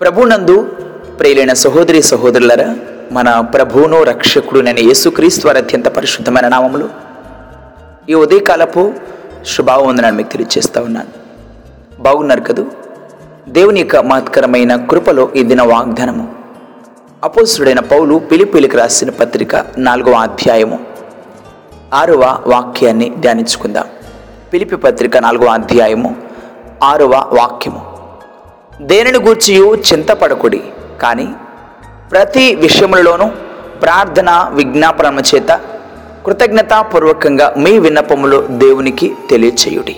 ప్రభునందు ప్రియులైన సహోదరి సహోదరులరా మన ప్రభువును రక్షకుడు నేను యేసుక్రీస్తు వారి అత్యంత పరిశుద్ధమైన నామములు ఈ ఉదయకాలపు శుభావందనాన్ని మీకు తెలియజేస్తూ ఉన్నాను. బాగున్నారు కదూ? దేవుని యొక్క మహత్కరమైన కృపలో ఈ దిన వాగ్దానము. అపోసుడైన పౌలు పిలిపిలికి రాసిన పత్రిక నాలుగవ అధ్యాయము ఆరవ వాక్యాన్ని ధ్యానించుకుందాం. పిలిపి పత్రిక నాలుగవ అధ్యాయము ఆరవ వాక్యము. దేనిని గూర్చియు? చింతపడకుడి. కానీ ప్రతి విషయములలోనూ ప్రార్థన విజ్ఞాపనము చేత కృతజ్ఞతాపూర్వకంగా మీ విన్నపములు దేవునికి తెలియచేయుడి.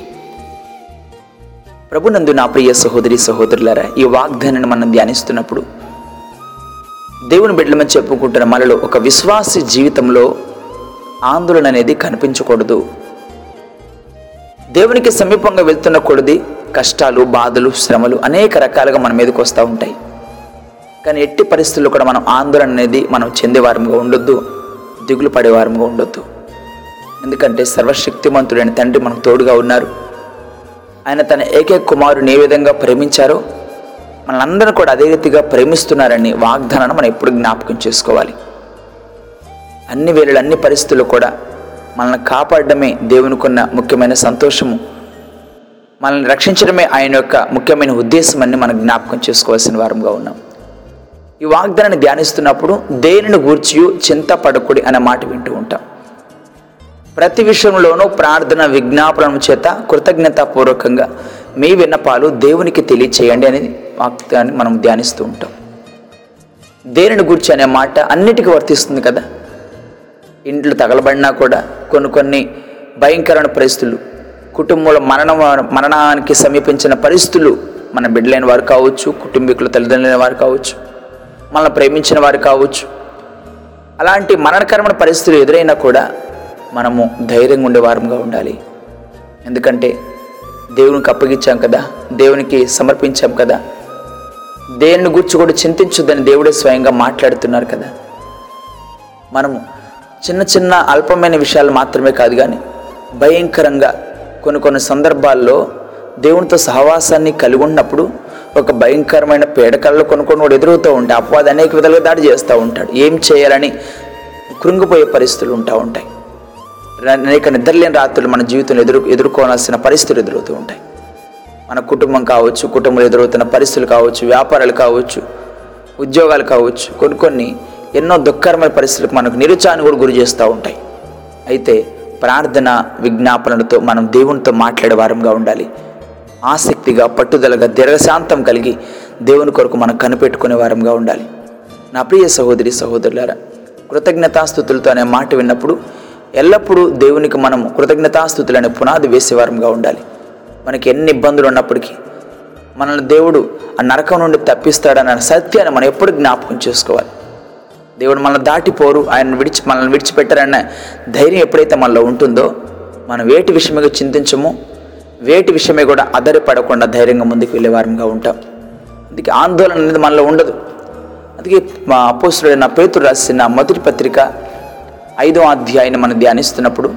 ప్రభునందు నా ప్రియ సహోదరి సహోదరులారా ఈ వాగ్దానాన్ని మనం ధ్యానిస్తున్నప్పుడు దేవుని బిడ్డలమని చెప్పుకుంటున్న మనలో ఒక విశ్వాసి జీవితంలో ఆందోళన అనేది కనిపించకూడదు. దేవునికి సమీపంగా వెళ్తున్న కొలది కష్టాలు బాధలు శ్రమలు అనేక రకాలుగా మన మీదకి వస్తూ ఉంటాయి. కానీ ఎట్టి పరిస్థితుల్లో కూడా మనం ఆందోళన అనేది మనం చెందేవారంగా ఉండొద్దు దిగులు పడేవారంగా ఉండొద్దు. ఎందుకంటే సర్వశక్తిమంతుడైన తండ్రి మనకు తోడుగా ఉన్నారు. ఆయన తన ఏకైక కుమారుని ఏ విధంగా ప్రేమించారో మనందరూ కూడా అదే రీతిగా ప్రేమిస్తున్నారని వాగ్దానాన్ని మనం ఎప్పుడు జ్ఞాపకం చేసుకోవాలి. అన్ని వేళలు అన్ని పరిస్థితుల్లో కూడా మనల్ని కాపాడడమే దేవునికున్న ముఖ్యమైన సంతోషము. మనల్ని రక్షించడమే ఆయన యొక్క ముఖ్యమైన ఉద్దేశం అని మనం జ్ఞాపకం చేసుకోవాల్సిన వారంగా ఉన్నాం. ఈ వాగ్దానాన్ని ధ్యానిస్తున్నప్పుడు దేనిని గూర్చి చింతపడకుడి అనే మాట వింటూ ఉంటాం. ప్రతి విషయంలోనూ ప్రార్థన విజ్ఞాపనం చేత కృతజ్ఞతాపూర్వకంగా మీ విన్నపాలు దేవునికి తెలియచేయండి అనేది వాగ్దాన్ని మనం ధ్యానిస్తూ ఉంటాం. దేనిని గురించి అనే మాట అన్నిటికీ వర్తిస్తుంది కదా? ఇంట్లో తగలబడినా కూడా కొన్ని కొన్ని భయంకరమైన పరిస్థితులు కుటుంబంలో మరణం మరణానికి సమీపించిన పరిస్థితులు మన బిడ్డలైన వారు కావచ్చు కుటుంబీకులు తల్లిదండ్రులైన వారు కావచ్చు మనల్ని ప్రేమించిన వారు కావచ్చు. అలాంటి మరణకరమైన పరిస్థితులు ఎదురైనా కూడా మనము ధైర్యంగా ఉండేవారంగా ఉండాలి. ఎందుకంటే దేవునికి అప్పగించాం కదా దేవునికి సమర్పించాం కదా. దేనిని గురించి కూడా చింతించొద్దని దేవుడే స్వయంగా మాట్లాడుతున్నారు కదా. మనము చిన్న చిన్న అల్పమైన విషయాలు మాత్రమే కాదు కానీ భయంకరంగా కొన్ని కొన్ని సందర్భాల్లో దేవునితో సహవాసాన్ని కలిగి ఉన్నప్పుడు ఒక భయంకరమైన పీడకల్లో కొన్ని కొన్ని కూడా ఎదురవుతూ ఉంటాయి అపవాది అనేక విధాలుగా దాడి చేస్తూ ఉంటాడు. ఏం చేయాలని కృంగిపోయే పరిస్థితులు ఉంటా ఉంటాయి. అనేక నిద్రలేని రాత్రులు మన జీవితంలో ఎదురు ఎదుర్కోవాల్సిన పరిస్థితులు ఎదురవుతూ ఉంటాయి. మన కుటుంబం కావచ్చు కుటుంబంలో ఎదురవుతున్న పరిస్థితులు కావచ్చు వ్యాపారాలు కావచ్చు ఉద్యోగాలు కావచ్చు కొన్ని కొన్ని ఎన్నో దుఃఖకరమైన పరిస్థితులకు మనకు నిరుచాన్ని కూడా గురి చేస్తూ ఉంటాయి. అయితే ప్రార్థన విజ్ఞాపనలతో మనం దేవునితో మాట్లాడే వారంగా ఉండాలి. ఆసక్తిగా పట్టుదలగా దీర్ఘశాంతం కలిగి దేవుని కొరకు మనం కనిపెట్టుకునే వారంగా ఉండాలి. నా ప్రియ సహోదరి సహోదరులారా కృతజ్ఞతాస్థుతులతో అనే మాట విన్నప్పుడు ఎల్లప్పుడూ దేవునికి మనం కృతజ్ఞతాస్థుతులు అనే పునాది వేసేవారంగా ఉండాలి. మనకి ఎన్ని ఇబ్బందులు ఉన్నప్పటికీ మనల్ని దేవుడు ఆ నరకం నుండి తప్పిస్తాడన్న సత్యాన్ని మనం ఎప్పుడు జ్ఞాపకం చేసుకోవాలి. దేవుడు మనల్ని దాటిపోరు. ఆయన విడిచి మనల్ని విడిచిపెట్టారన్న ధైర్యం ఎప్పుడైతే మనలో ఉంటుందో మనం వేటి విషయమే చింతించము? వేటి విషయమే కూడా అదరిపడకుండా ధైర్యంగా ముందుకు వెళ్ళేవారంగా ఉంటాం. అందుకే ఆందోళన అనేది మనలో ఉండదు. అందుకే మా అపోసుడైన పేతుడు రాసిన మొదటి పత్రిక ఐదో అధ్యాయాన్ని మనం ధ్యానిస్తున్నప్పుడు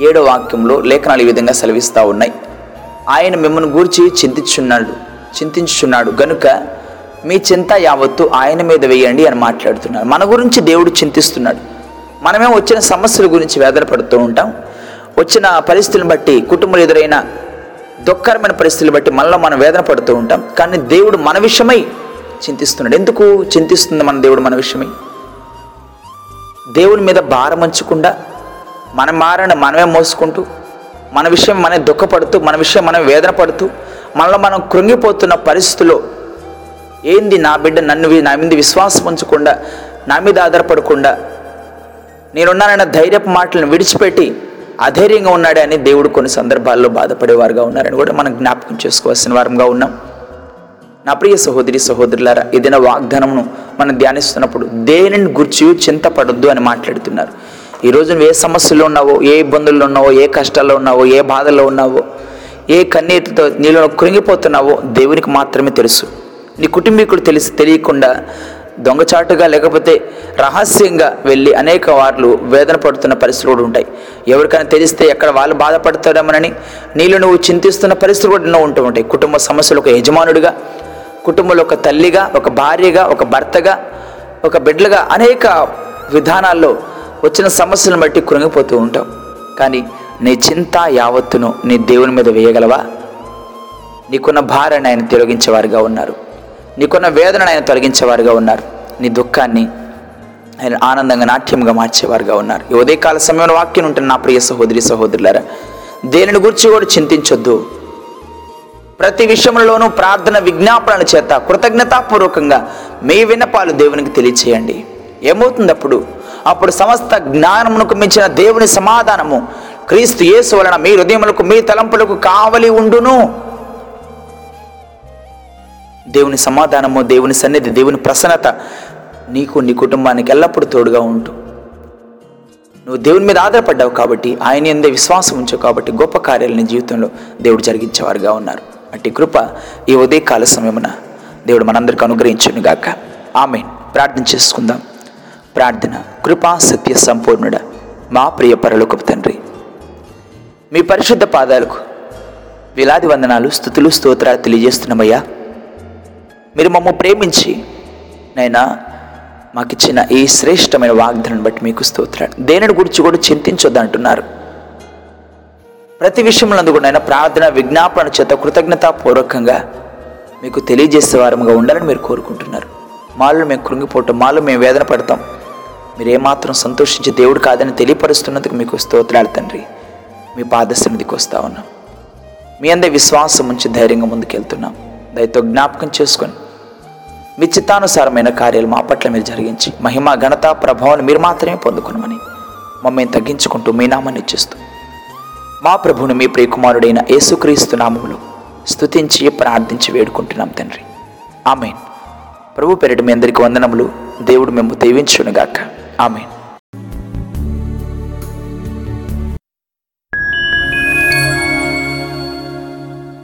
ఏడో వాక్యంలో లేఖనాలు ఈ విధంగా సెలవిస్తూ ఉన్నాయి. ఆయన మిమ్మల్ని గూర్చి చింతించున్నాడు చింతించుచున్నాడు గనుక మీ చింత యావత్తు ఆయన మీద వేయండి అని మాట్లాడుతున్నాడు మన గురించి దేవుడు చింతిస్తున్నాడు. మనమే వచ్చిన సమస్యల గురించి వేదన పడుతూ ఉంటాం. వచ్చిన పరిస్థితులను బట్టి కుటుంబంలో ఎదురైన దుఃఖకరమైన పరిస్థితులు బట్టి మనలో మనం వేదన పడుతూ ఉంటాం. కానీ దేవుడు మన విషయమై చింతిస్తున్నాడు. ఎందుకు చింతిస్తుంది మన దేవుడు మన విషయమై? దేవుని మీద భారం ఉంచకుండా మన మారని మనమే మోసుకుంటూ మన విషయం మనమే దుఃఖపడుతూ మన విషయం మనం వేదన పడుతూ మనలో మనం కృంగిపోతున్న పరిస్థితుల్లో ఏంది నా బిడ్డ నన్ను నా మీద విశ్వాసం ఉంచకుండా నా మీద ఆధారపడకుండా? నేనున్నానన్న ధైర్యపు మాటలను విడిచిపెట్టి అధైర్యంగా ఉన్నాడే అని దేవుడు కొన్ని సందర్భాల్లో బాధపడేవారుగా ఉన్నారని కూడా మనం జ్ఞాపకం చేసుకోవాల్సిన వారంగా ఉన్నాం. నా ప్రియ సహోదరి సహోదరులారా ఏదైనా వాగ్దానమును మనం ధ్యానిస్తున్నప్పుడు దేనిని గుర్చి చింతపడొద్దు అని మాట్లాడుతున్నారు. ఈరోజు నువ్వు ఏ సమస్యలో ఉన్నావో ఏ ఇబ్బందుల్లో ఉన్నావో ఏ కష్టాల్లో ఉన్నావో ఏ బాధల్లో ఉన్నావో ఏ కన్నీటితో నీలో కృంగిపోతున్నావో దేవునికి మాత్రమే తెలుసు. నీ కుటుంబీకుడు తెలిసి తెలియకుండా దొంగచాటుగా లేకపోతే రహస్యంగా వెళ్ళి అనేక వార్లు వేదన పడుతున్న పరిస్థితులు కూడా ఉంటాయి. ఎవరికైనా తెలిస్తే ఎక్కడ వాళ్ళు బాధపడతాడేమోనని నీళ్ళు నువ్వు చింతిస్తున్న పరిస్థితులు కూడా ఎన్నో ఉంటూ ఉంటాయి. కుటుంబ సమస్యలు ఒక యజమానుడిగా కుటుంబంలో ఒక తల్లిగా ఒక భార్యగా ఒక భర్తగా ఒక బిడ్డలుగా అనేక విధానాల్లో వచ్చిన సమస్యలను బట్టి కృంగిపోతూ ఉంటాం కానీ నీ చింత యావత్తును నీ దేవుని మీద వేయగలవా? నీకున్న భారాన్ని ఆయన తిరగించేవారుగా ఉన్నారు. నీకున్న వేదనను ఆయన తొలగించేవారుగా ఉన్నారు. నీ దుఃఖాన్ని ఆయన ఆనందంగా నాట్యంగా మార్చేవారుగా ఉన్నారు. ఈ ఉదయకాల సమయంలో వాక్యం ఉంటుంది నా ప్రియ సహోదరి సహోదరులారా దేనిని గురించి కూడా చింతించొద్దు. ప్రతి విషయంలోనూ ప్రార్థన విజ్ఞాపనల చేత కృతజ్ఞతాపూర్వకంగా మీ విన్నపాలు దేవునికి తెలియచేయండి. ఏమవుతుంది అప్పుడు అప్పుడు సమస్త జ్ఞానమునకు మించిన దేవుని సమాధానము క్రీస్తు యేసు వలన మీ హృదయములకు మీ తలంపులకు కావలి ఉండును. దేవుని సమాధానము దేవుని సన్నిధి దేవుని ప్రసన్నత నీకు నీ కుటుంబానికి ఎల్లప్పుడూ తోడుగా ఉంటూ నువ్వు దేవుని మీద ఆధారపడ్డావు కాబట్టి ఆయన ఎందే విశ్వాసం ఉంచావు కాబట్టి గొప్ప కార్యాలు నీ జీవితంలో దేవుడు జరిగించేవారుగా ఉన్నారు. అట్టి కృప ఈ ఉదయకాల సమయమున దేవుడు మనందరికి అనుగ్రహించును గాక. ఆమె ప్రార్థన చేసుకుందాం. ప్రార్థన కృపా సత్య సంపూర్ణుడ మా ప్రియ పరలోకపు తండ్రి. మీ పరిశుద్ధ పాదాలకు వేలాది వందనాలు స్థుతులు స్తోత్రాలు తెలియజేస్తున్నామయ్యా. మీరు మమ్మ ప్రేమించి నైనా మాకిచ్చిన ఈ శ్రేష్టమైన వాగ్దానం బట్టి మీకు స్తోత్రాలు. దేనిని గురించి కూడా చింతించొద్దు అంటున్నారు. ప్రతి విషయంలో కూడా ఆయన ప్రార్థన విజ్ఞాపన చేత కృతజ్ఞతాపూర్వకంగా మీకు తెలియజేసే వారముగా ఉండాలని మీరు కోరుకుంటున్నారు. మాలో మేము కృంగిపోవటం మాలో మేము వేదన పడతాం. మీరు ఏమాత్రం సంతోషించి దేవుడు కాదని తెలియపరుస్తున్నందుకు మీకు స్తోత్రాలు తండ్రి. మీ పాద వస్తా ఉన్నాం. మీ అందరి విశ్వాసం ఉంచి ధైర్యంగా ముందుకెళ్తున్నాం. దయతో జ్ఞాపకం చేసుకొని మీ చిత్తానుసారమైన కార్యాలు మా పట్ల మీరు జరిగించి మహిమ ఘనత ప్రభావాన్ని మీరు మాత్రమే పొందుకునమని మమ్మల్ని తగ్గించుకుంటూ మీ నామాన్ని ఇచ్చిస్తూ. మా ప్రభుని మీ ప్రియకుమారుడైన యేసుక్రీస్తు నామములు స్తుతించి ప్రార్థించి వేడుకుంటున్నాం తండ్రి. ఆమెన్. ప్రభు పెరటి మీ అందరికి వందనములు. దేవుడు మేము దీవించునుగాక. ఆమెన్.